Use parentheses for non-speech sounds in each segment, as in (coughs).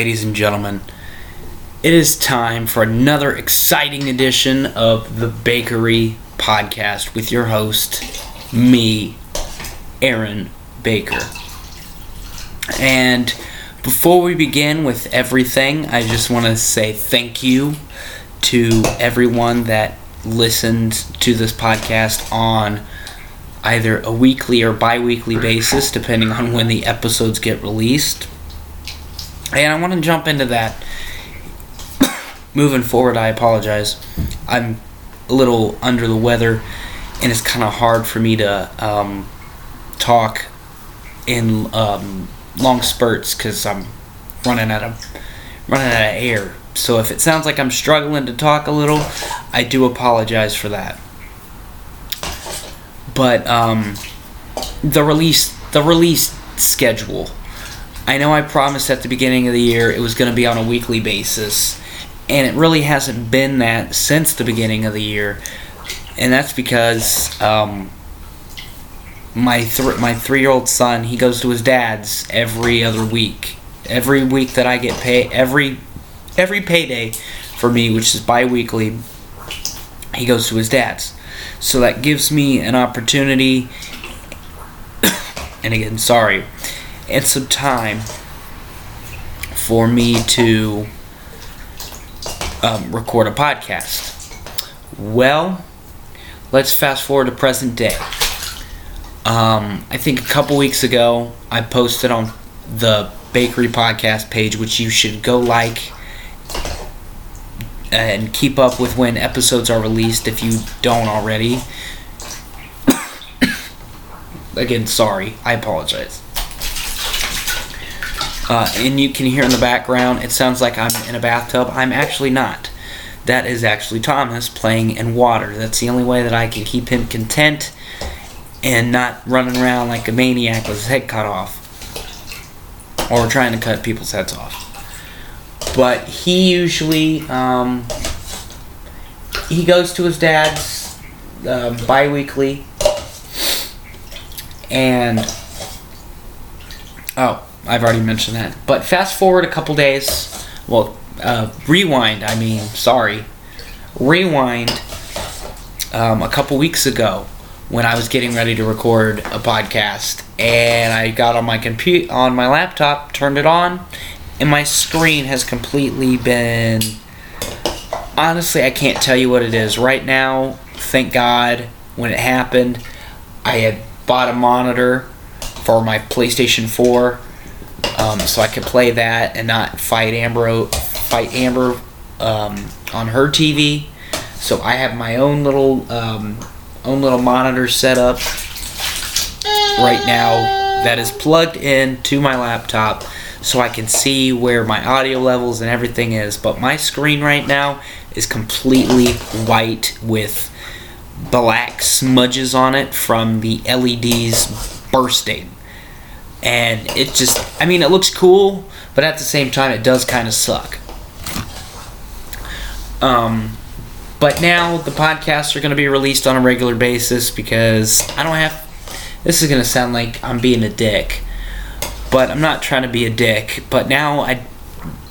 ladies and gentlemen. It is time for another exciting edition of the Bakery Podcast with your host, me, Aaron Baker. And before we begin with everything, I just want to say thank you to everyone that listened to this podcast on either a weekly or bi weekly basis, depending on when the episodes get released. And I want to jump into that. (coughs) Moving forward, I apologize. I'm a little under the weather, and it's kind of hard for me to um, talk in um, long spurts because I'm running out of running out of air. So if it sounds like I'm struggling to talk a little, I do apologize for that. But um, the release the release schedule. I know I promised at the beginning of the year it was going to be on a weekly basis, and it really hasn't been that since the beginning of the year, and that's because um, my th- my three year old son he goes to his dad's every other week. Every week that I get paid, every every payday for me, which is bi-weekly, he goes to his dad's. So that gives me an opportunity, (coughs) and again, sorry, and some time for me to um, record a podcast. Well, let's fast forward to present day. Um, I think a couple weeks ago, I posted on the Bakery Podcast page, which you should go like and keep up with when episodes are released if you don't already. (coughs) Again, sorry. I apologize. Uh, and you can hear in the background, it sounds like I'm in a bathtub. I'm actually not. That is actually Thomas playing in water. That's the only way that I can keep him content and not running around like a maniac with his head cut off or trying to cut people's heads off but he usually um, he goes to his dad's uh, bi-weekly and oh i've already mentioned that. But fast forward a couple days well uh, rewind i mean sorry. Rewind um, a couple weeks ago when i was getting ready to record a podcast and i got on my computer on my laptop turned it on and my screen has completely been honestly i can't tell you what it is. Right now thank god when it happened i had bought a monitor for my playstation 4 um, so i could play that and not fight amber fight amber um, on her tv so i have my own little um, own little monitor set up right now that is plugged in to my laptop so I can see where my audio levels and everything is. But my screen right now is completely white with black smudges on it from the LEDs bursting. And it just, I mean, it looks cool, but at the same time, it does kind of suck. Um, but now the podcasts are going to be released on a regular basis because I don't have. This is going to sound like I'm being a dick but I'm not trying to be a dick. But now I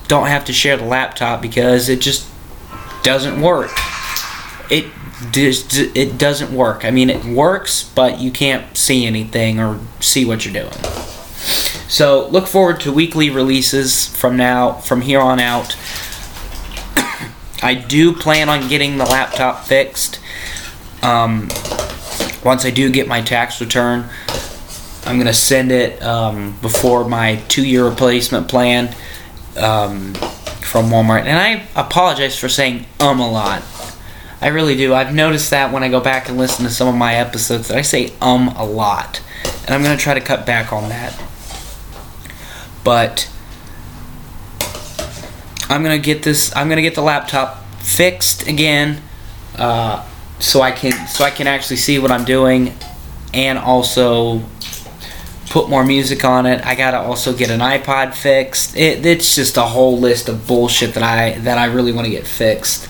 don't have to share the laptop because it just doesn't work. It just it doesn't work. I mean, it works, but you can't see anything or see what you're doing. So look forward to weekly releases from now from here on out. (coughs) I do plan on getting the laptop fixed. Um, once I do get my tax return, I'm gonna send it um, before my two-year replacement plan um, from Walmart. And I apologize for saying um a lot. I really do. I've noticed that when I go back and listen to some of my episodes that I say um a lot, and I'm gonna try to cut back on that. But I'm gonna get this. I'm gonna get the laptop fixed again, uh, so I can so I can actually see what I'm doing, and also put more music on it. I gotta also get an iPod fixed. It, it's just a whole list of bullshit that I that I really want to get fixed.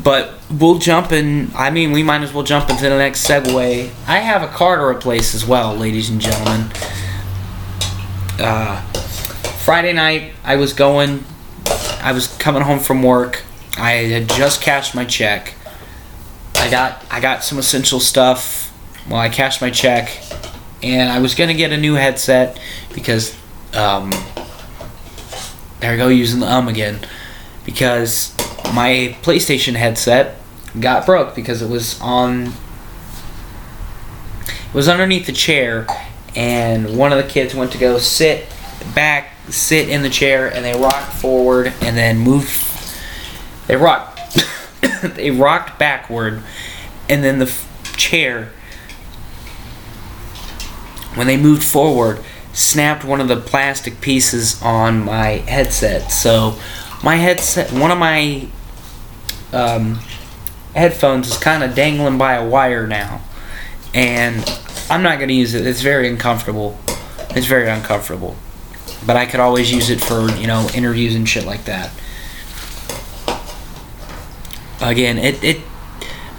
But we'll jump in. I mean, we might as well jump into the next segue. I have a car to replace as well, ladies and gentlemen. Uh, Friday night, I was going, I was coming home from work. I had just cashed my check. I got I got some essential stuff. Well, I cashed my check, and I was gonna get a new headset because, um, there I go using the um again, because my PlayStation headset got broke because it was on it was underneath the chair and one of the kids went to go sit back sit in the chair and they rocked forward and then moved they rocked (coughs) they rocked backward and then the f- chair when they moved forward snapped one of the plastic pieces on my headset. So my headset one of my um, headphones is kind of dangling by a wire now. And i'm not going to use it. It's very uncomfortable. It's very uncomfortable but i could always use it for you know interviews and shit like that. Again it, it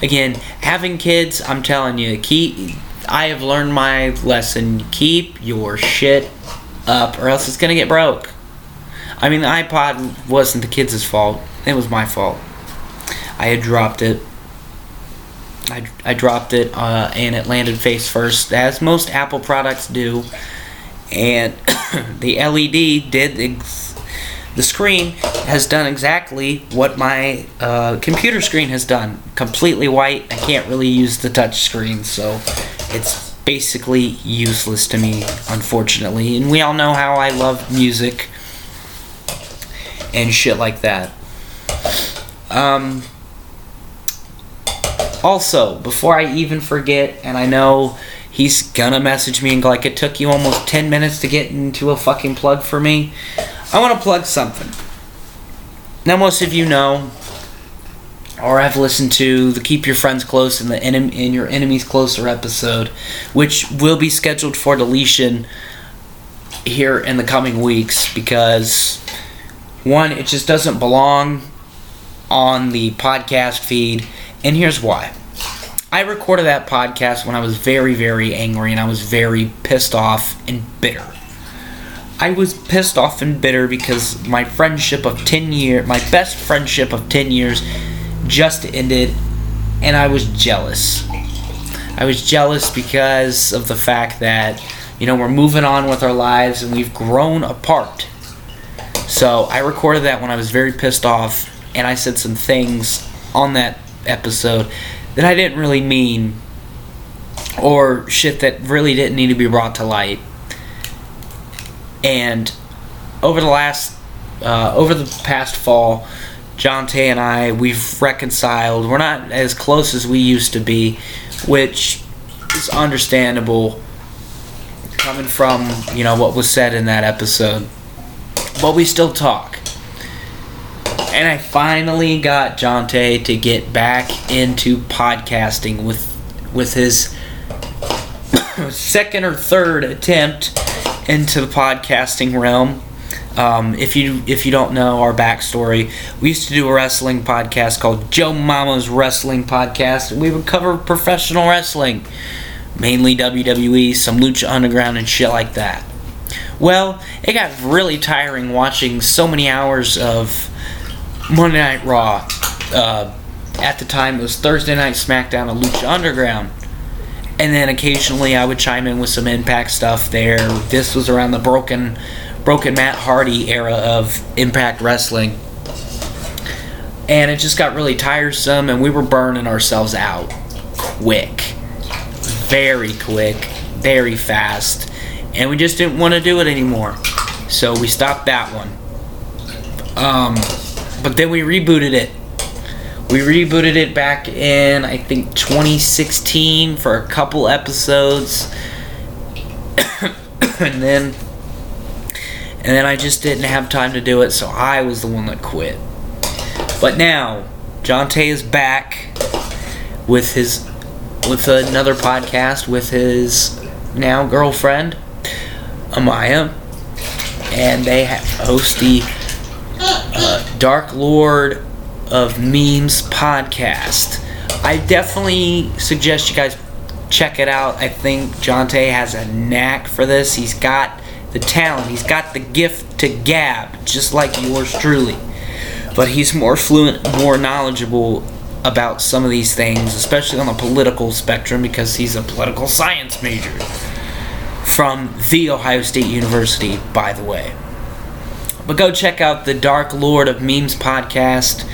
again having kids i'm telling you keep i have learned my lesson. Keep your shit up or else it's gonna get broke. I mean the ipod wasn't the kids' fault. It was my fault. I had dropped it. I, I dropped it uh, and it landed face first as most apple products do and (coughs) the led did ex- the screen has done exactly what my uh, computer screen has done. Completely white. I can't really use the touch screen so it's basically useless to me unfortunately. And we all know how i love music and shit like that. Um, also before i even forget and i know he's gonna message me and go like it took you almost 10 minutes to get into a fucking plug for me I want to plug something. Now, most of you know, or have listened to the Keep Your Friends Close and the Enem- and Your Enemies Closer episode, which will be scheduled for deletion here in the coming weeks because, one, it just doesn't belong on the podcast feed, and here's why. I recorded that podcast when I was very, very angry and I was very pissed off and bitter. I was pissed off and bitter because my friendship of 10 years, my best friendship of 10 years just ended and I was jealous. I was jealous because of the fact that, you know, we're moving on with our lives and we've grown apart. So I recorded that when I was very pissed off and I said some things on that episode that I didn't really mean or shit that really didn't need to be brought to light. And over the last, uh, over the past fall, Jonte and I, we've reconciled. We're not as close as we used to be, which is understandable coming from, you know, what was said in that episode. But we still talk. And I finally got Jonte to get back into podcasting with with his (coughs) second or third attempt into the podcasting realm. Um, if you if you don't know our backstory, we used to do a wrestling podcast called Joe Mama's Wrestling Podcast, and we would cover professional wrestling, mainly WWE, some Lucha Underground, and shit like that. Well, it got really tiring watching so many hours of Monday Night Raw. Uh, at the time, it was Thursday Night SmackDown and Lucha Underground and then occasionally I would chime in with some Impact stuff there. This was around the broken, broken Matt Hardy era of Impact Wrestling, and it just got really tiresome, and we were burning ourselves out quick, very quick, very fast, and we just didn't want to do it anymore. So we stopped that one. Um, but then we rebooted it we rebooted it back in I think 2016 for a couple episodes. (coughs) and then and then I just didn't have time to do it, so I was the one that quit. But now, Jonte is back with his with another podcast with his now girlfriend Amaya, and they host the Dark Lord of Memes podcast. I definitely suggest you guys check it out. I think Jonte has a knack for this. He's got the talent. He's got the gift to gab, just like yours truly. But he's more fluent, more knowledgeable about some of these things, especially on the political spectrum, because he's a political science major from The Ohio State University, by the way. But go check out the Dark Lord of Memes podcast.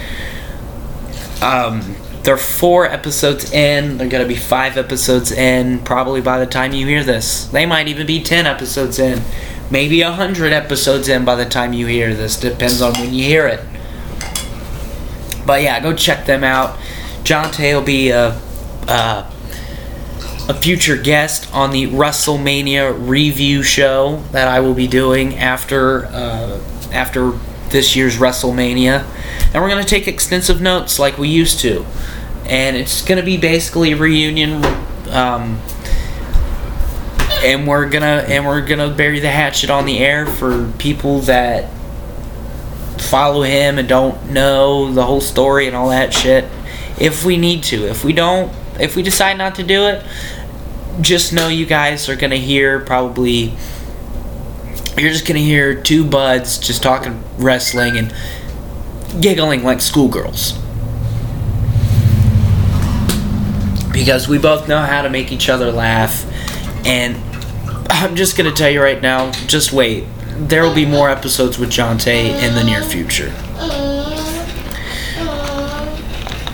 Um, they're four episodes in. They're going to be five episodes in probably by the time you hear this. They might even be 10 episodes in. Maybe a 100 episodes in by the time you hear this. Depends on when you hear it. But yeah, go check them out. Jonte will be a, a, a future guest on the WrestleMania review show that I will be doing after uh, after this year's WrestleMania, and we're gonna take extensive notes like we used to, and it's gonna be basically reunion. Um, and we're gonna and we're gonna bury the hatchet on the air for people that follow him and don't know the whole story and all that shit if we need to if we don't if we decide not to do it just know you guys are gonna hear probably you're just gonna hear two buds just talking wrestling and giggling like schoolgirls because we both know how to make each other laugh and i'm just gonna tell you right now just wait there will be more episodes with Jonte in the near future.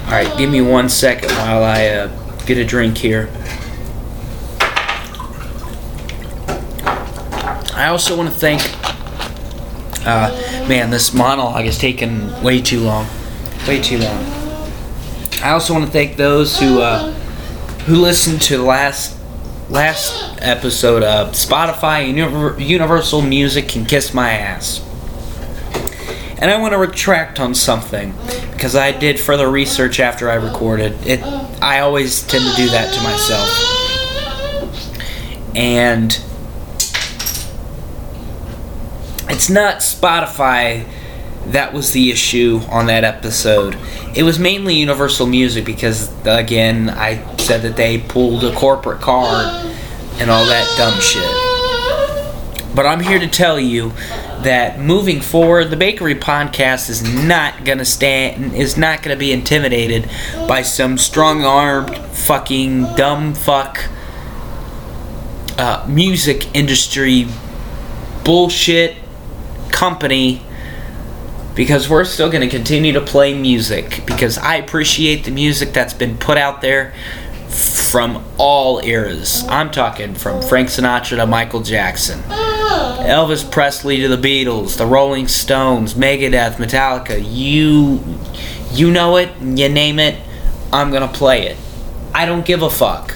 Alright, give me one second while I uh, get a drink here. I also want to thank. Uh, man, this monologue is taking way too long. Way too long. I also want to thank those who uh, who listened to last last episode of Spotify and Universal Music can kiss my ass. And I want to retract on something because I did further research after I recorded. It I always tend to do that to myself. And it's not Spotify that was the issue on that episode. It was mainly Universal Music because, again, I said that they pulled a corporate card and all that dumb shit. But I'm here to tell you that moving forward, the Bakery Podcast is not gonna stand, is not gonna be intimidated by some strong-armed, fucking dumb fuck uh, music industry bullshit company because we're still going to continue to play music because I appreciate the music that's been put out there from all eras. I'm talking from Frank Sinatra to Michael Jackson, Elvis Presley to the Beatles, the Rolling Stones, Megadeth, Metallica. You you know it, you name it, I'm going to play it. I don't give a fuck.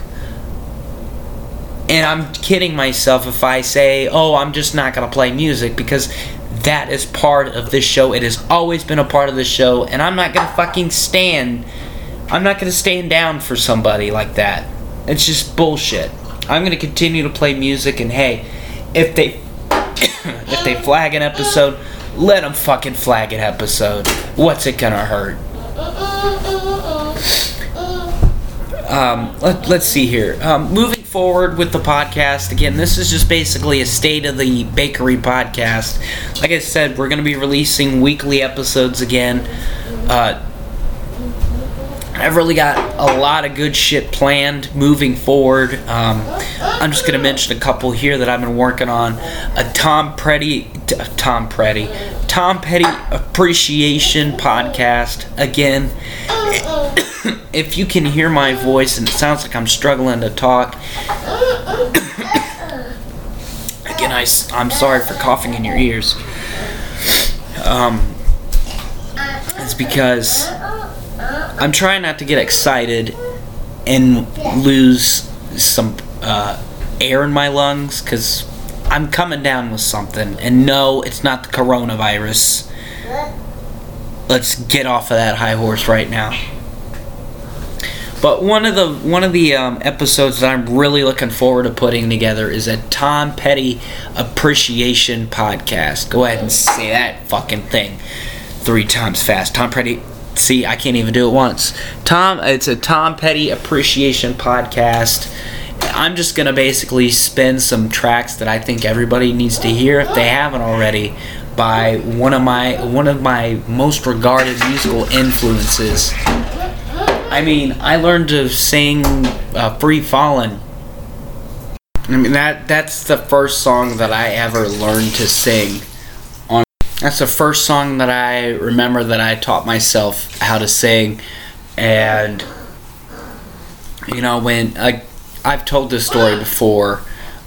And I'm kidding myself if I say, "Oh, I'm just not going to play music" because that is part of this show. It has always been a part of the show, and I'm not gonna fucking stand. I'm not gonna stand down for somebody like that. It's just bullshit. I'm gonna continue to play music, and hey, if they (coughs) if they flag an episode, let them fucking flag an episode. What's it gonna hurt? Um, let, let's see here. Um, moving forward with the podcast. Again, this is just basically a state of the bakery podcast. Like I said, we're going to be releasing weekly episodes again. Uh, I've really got a lot of good shit planned moving forward. Um, I'm just going to mention a couple here that I've been working on. A Tom Petty, Tom Petty, Tom Petty appreciation podcast. Again, if you can hear my voice and it sounds like I'm struggling to talk, again, I, I'm sorry for coughing in your ears. Um, it's because I'm trying not to get excited and lose some uh, air in my lungs because I'm coming down with something. And no, it's not the coronavirus. Let's get off of that high horse right now. But one of the one of the um, episodes that I'm really looking forward to putting together is a Tom Petty appreciation podcast. Go ahead and say that fucking thing three times fast. Tom Petty. See, I can't even do it once. Tom, it's a Tom Petty appreciation podcast, I'm just gonna basically spin some tracks that I think everybody needs to hear if they haven't already by one of my one of my most regarded musical influences. I mean, I learned to sing uh, "Free Fallin'." I mean that that's the first song that I ever learned to sing. On that's the first song that I remember that I taught myself how to sing, and you know when I I've told this story before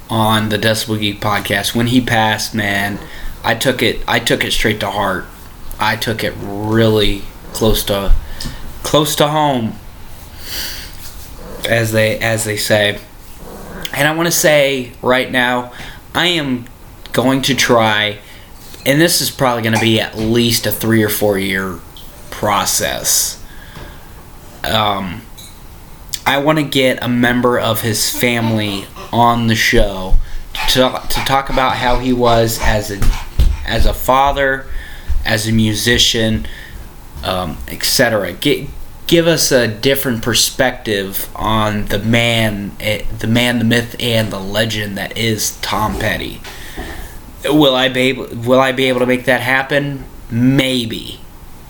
on the Decibel Geek podcast. When he passed, man, I took it I took it straight to heart. I took it really close to close to home as they as they say. And I want to say right now, I am going to try and this is probably going to be at least a 3 or 4 year process. Um I want to get a member of his family on the show to, to talk about how he was as a as a father, as a musician, um, etc. Get give us a different perspective on the man, eh, the man, the myth, and the legend that is Tom Petty. Will I be able, will I be able to make that happen? Maybe.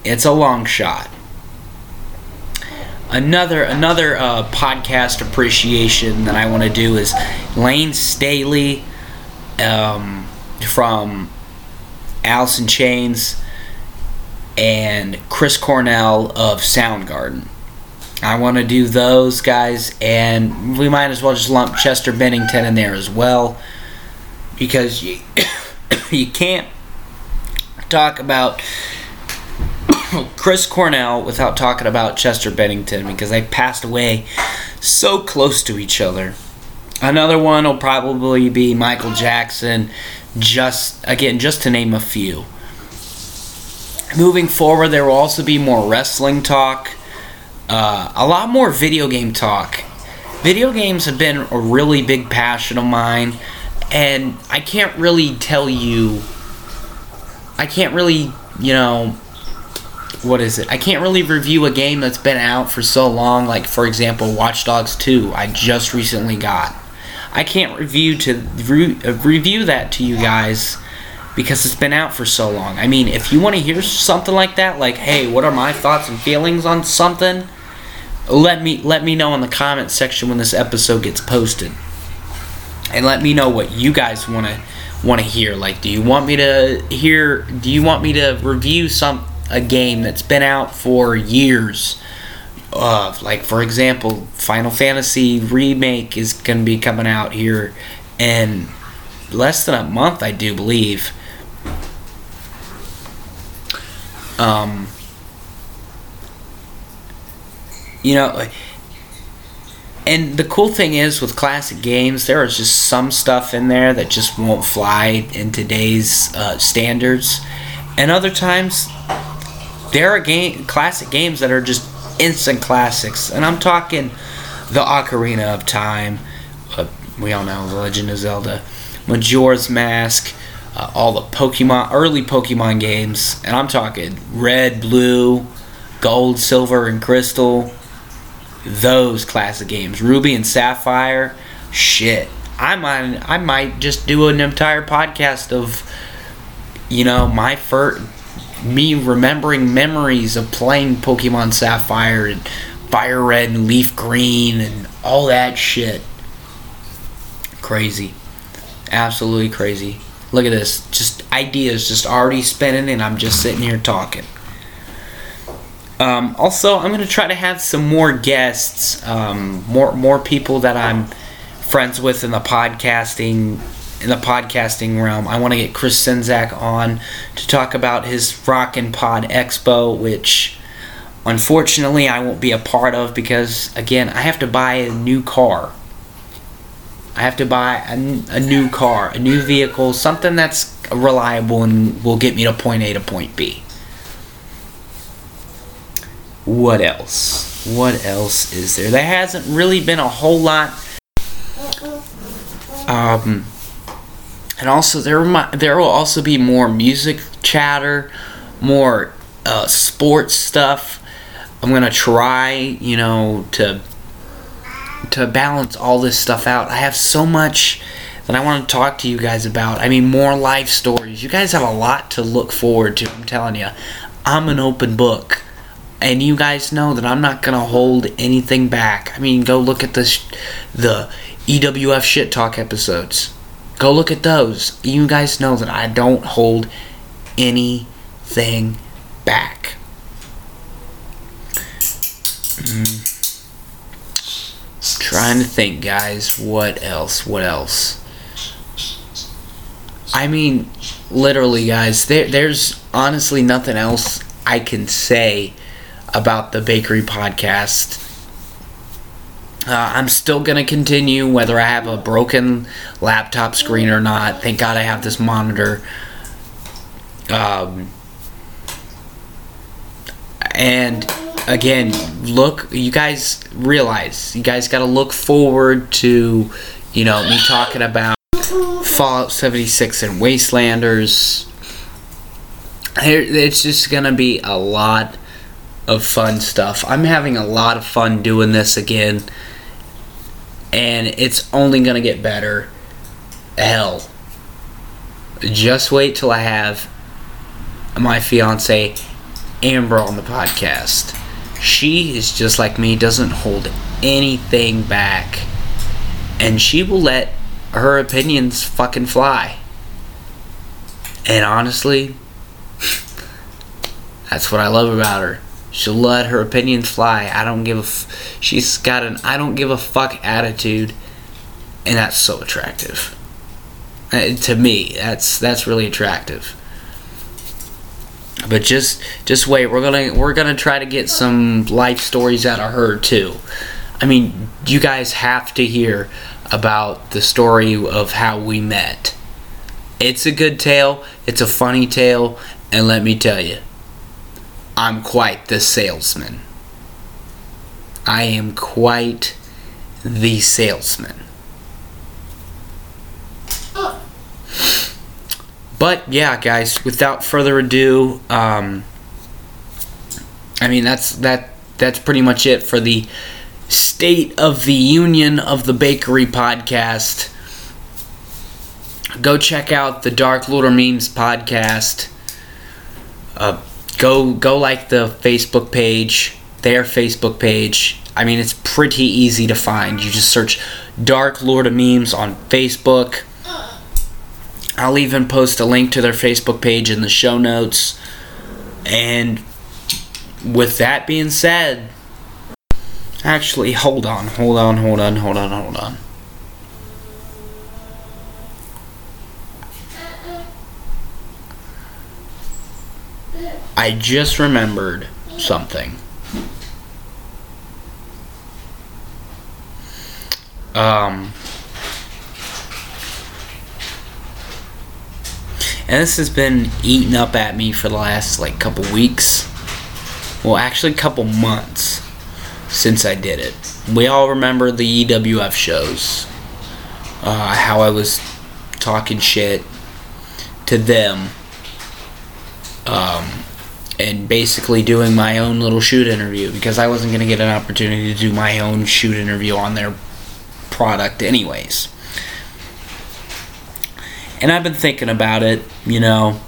It's a long shot another another uh, podcast appreciation that I want to do is Layne Staley um, from in Chains and Chris Cornell of Soundgarden. I want to do those guys, and we might as well just lump Chester Bennington in there as well because you, (coughs) you can't talk about (coughs) Chris Cornell without talking about Chester Bennington because they passed away so close to each other. Another one will probably be Michael Jackson, just again, just to name a few. Moving forward, there will also be more wrestling talk, uh, a lot more video game talk. Video games have been a really big passion of mine, and I can't really tell you, I can't really, you know, what is it? I can't really review a game that's been out for so long. Like for example, Watch Dogs 2. I just recently got. I can't review to re- review that to you guys because it's been out for so long. I mean, if you want to hear something like that, like, hey, what are my thoughts and feelings on something? Let me let me know in the comment section when this episode gets posted, and let me know what you guys want to want to hear. Like, do you want me to hear? Do you want me to review some a game that's been out for years. Uh, like for example, Final Fantasy remake is going to be coming out here in less than a month, I do believe. Um, you know, and the cool thing is with classic games, there is just some stuff in there that just won't fly in today's uh, standards, and other times there are game classic games that are just instant classics, and I'm talking the Ocarina of Time. Uh, we all know The Legend of Zelda, Majora's Mask, uh, all the Pokemon, early Pokemon games, and I'm talking Red, Blue, Gold, Silver, and Crystal. Those classic games, Ruby and Sapphire. Shit, I might, I might just do an entire podcast of, you know, my first me remembering memories of playing Pokemon Sapphire and Fire Red and Leaf Green and all that shit. Crazy. Absolutely crazy. Look at this. Just ideas just already spinning and I'm just sitting here talking. Um, also, I'm to try to have some more guests, um, more more people that I'm friends with in the podcasting in the podcasting realm. I want to get Chris Czynszak on to talk about his Rock and Pod Expo, which unfortunately I won't be a part of because, again, I have to buy a new car. I have to buy a, a new car, a new vehicle, something that's reliable and will get me to point A to point B. What else? What else is there? There hasn't really been a whole lot. Um, and also there there will also be more music chatter, more uh, sports stuff. I'm gonna try, you know, to to balance all this stuff out. I have so much that I want to talk to you guys about. I mean, more life stories. You guys have a lot to look forward to. I'm telling you, I'm an open book. And you guys know that I'm not gonna hold anything back. I mean, go look at this, the EWF shit talk episodes. Go look at those. You guys know that I don't hold anything back. Mm. Trying to think, guys. What else? What else? I mean, literally, guys. There, there's honestly nothing else I can say about the bakery podcast. Uh, I'm still gonna continue whether I have a broken laptop screen or not. Thank God I have this monitor. Um, and again, look, you guys realize you guys got to look forward to, you know, me talking about Fallout 76 and Wastelanders. It's just gonna be a lot of fun stuff. I'm having a lot of fun doing this again, and it's only gonna get better. Hell, just wait till I have my fiance Amber on the podcast. She is just like me, doesn't hold anything back, and she will let her opinions fucking fly. And honestly, that's what I love about her. She'll let her opinions fly. I don't give a. F- she's got an I don't give a fuck attitude, and that's so attractive. Uh, to me, that's that's really attractive. But just just wait. We're gonna we're gonna try to get some life stories out of her too. I mean, you guys have to hear about the story of how we met. It's a good tale. It's a funny tale, and let me tell you, I'm quite the salesman. I am quite the salesman. Uh. But yeah, guys, without further ado, um, I mean that's that that's pretty much it for the State of the Union of the Bakery podcast. Go check out the Dark Lord of Memes podcast. Uh, go go like the Facebook page, their Facebook page. I mean, it's pretty easy to find. You just search Dark Lord of Memes on Facebook. I'll even post a link to their Facebook page in the show notes. And with that being said, actually, hold on, hold on, hold on, hold on, hold on. I just remembered something. Um, and this has been eating up at me for the last like couple weeks. Well, actually, couple months since I did it. We all remember the EWF shows. Uh, how I was talking shit to them. Um, and basically doing my own little shoot interview because I wasn't going to get an opportunity to do my own shoot interview on their product, anyways. And I've been thinking about it, you know.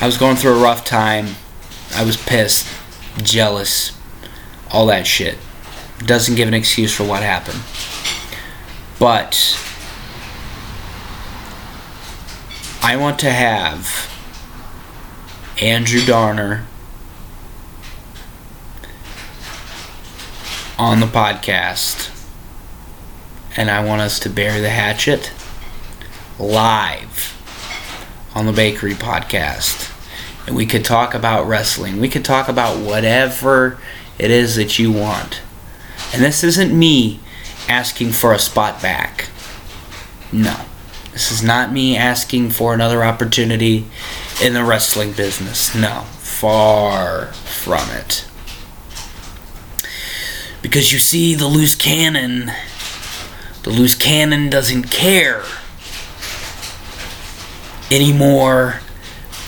I was going through a rough time. I was pissed, jealous, all that shit. Doesn't give an excuse for what happened. But I want to have Andrew Darner on the podcast. And I want us to bury the hatchet live on the Bakery podcast. And we could talk about wrestling. We could talk about whatever it is that you want. And this isn't me asking for a spot back. No. This is not me asking for another opportunity in the wrestling business. No. Far from it. Because you see, the loose cannon, the loose cannon doesn't care anymore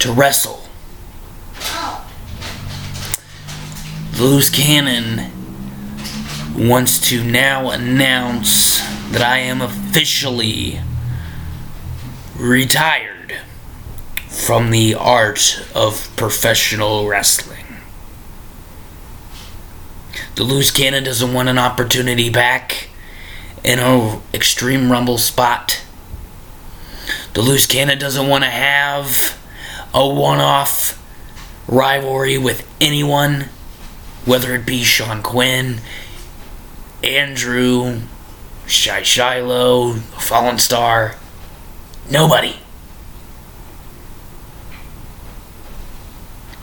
to wrestle. The loose cannon wants to now announce that I am officially retired from the art of professional wrestling. The Loose Cannon doesn't want an opportunity back in a Extreme Rumble spot. The Loose Cannon doesn't want to have a one-off rivalry with anyone, whether it be Sean Quinn, Andrew, Shy Shiloh, Fallen Star, nobody.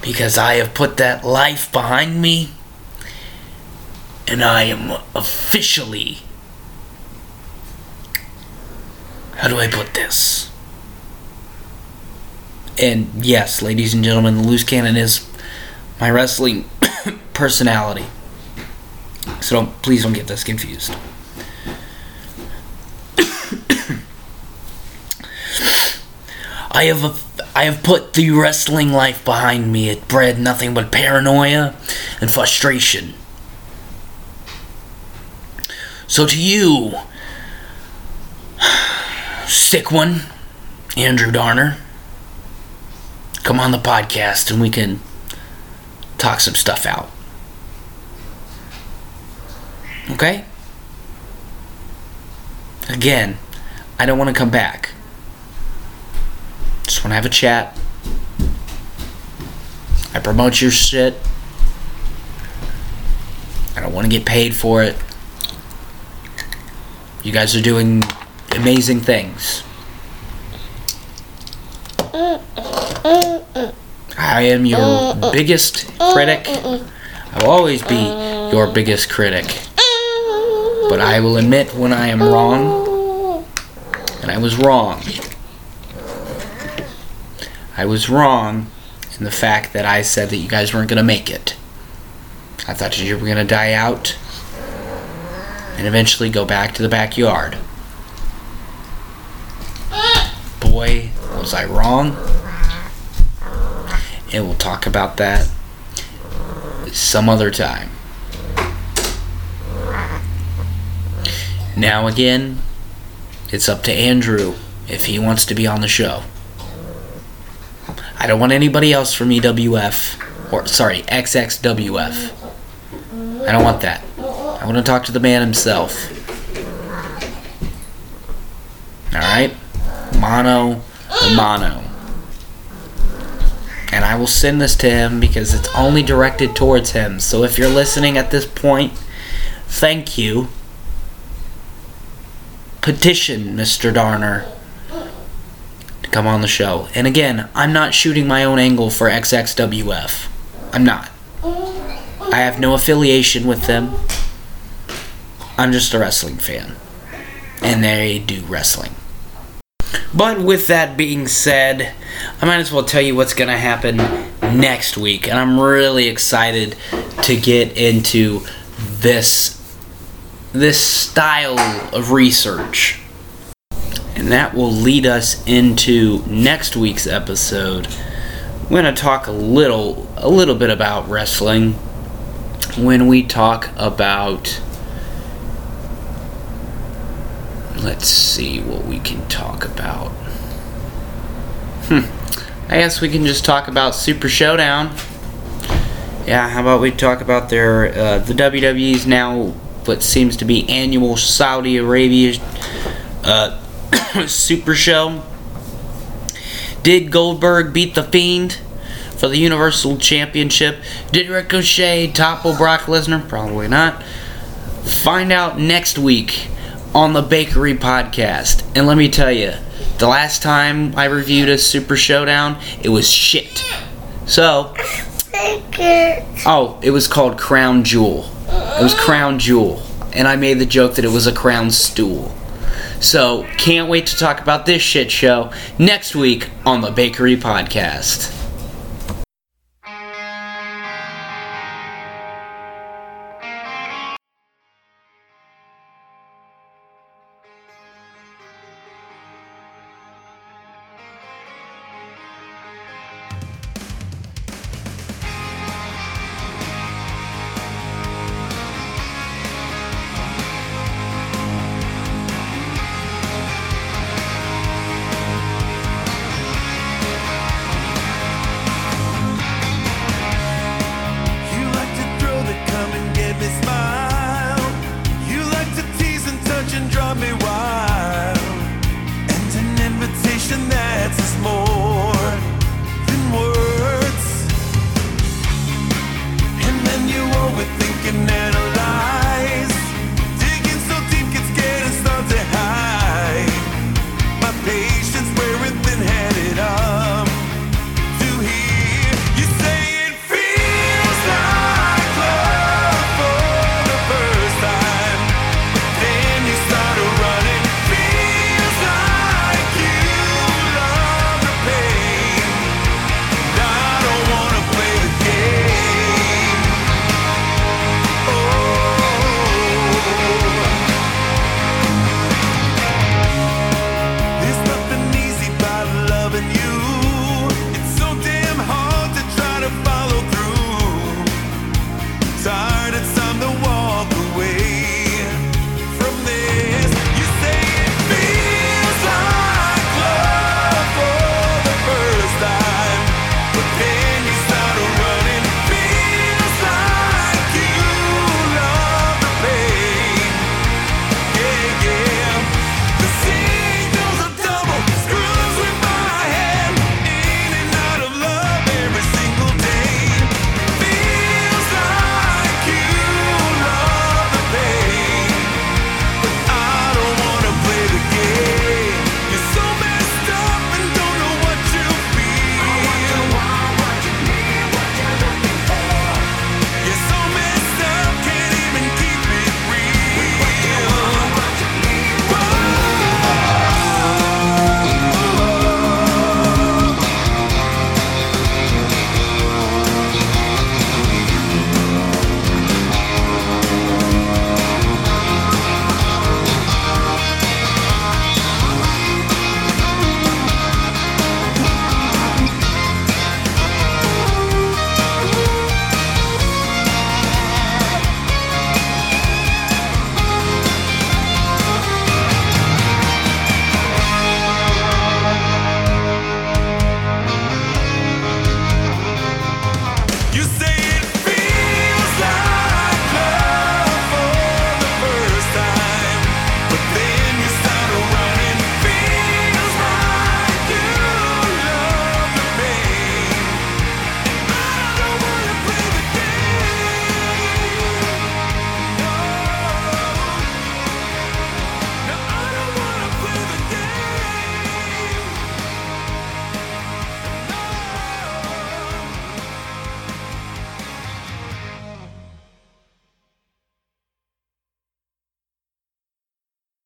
Because I have put that life behind me and I am officially. How do I put this? And yes, ladies and gentlemen, the loose cannon is my wrestling (coughs) personality. So don't, please don't get this confused. (coughs) I have a, I have put the wrestling life behind me. It bred nothing but paranoia and frustration. So to you, (sighs) sick one, Andrew Darner, come on the podcast and we can talk some stuff out. Okay? Again, I don't want to come back. Just want to have a chat. I promote your shit. I don't want to get paid for it. You guys are doing amazing things. I am your uh, uh, biggest uh, critic. I will always be your biggest critic. But I will admit when I am wrong. And I was wrong. I was wrong in the fact that I said that you guys weren't going to make it. I thought you were going to die out and eventually go back to the backyard. Boy, was I wrong. And we'll talk about that some other time. Now, again, it's up to Andrew if he wants to be on the show. I don't want anybody else from EWF, or sorry, XXWF. I don't want that. I want to talk to the man himself. Alright? Mono mono. And I will send this to him because it's only directed towards him. So if you're listening at this point, thank you. Petition Mr. Darner to come on the show. And again, I'm not shooting my own angle for XXWF. I'm not. I have no affiliation with them. I'm just a wrestling fan. And they do wrestling. But with that being said, I might as well tell you what's going to happen next week. And I'm really excited to get into this this style of research. And that will lead us into next week's episode. We're going to talk a little a little bit about wrestling when we talk about let's see what we can talk about. Hmm. I guess we can just talk about Super Showdown. Yeah, how about we talk about their uh, the WWE's now what seems to be annual Saudi Arabia uh, (coughs) Super Show. Did Goldberg beat the Fiend for the Universal Championship? Did Ricochet topple Brock Lesnar? Probably not. Find out next week on the Bakery Podcast. And let me tell you, the last time I reviewed a Super Showdown, it was shit. So, oh, it was called Crown Jewel. It was Crown Jewel. And I made the joke that it was a crown stool. So, can't wait to talk about this shit show next week on the Bakery Podcast.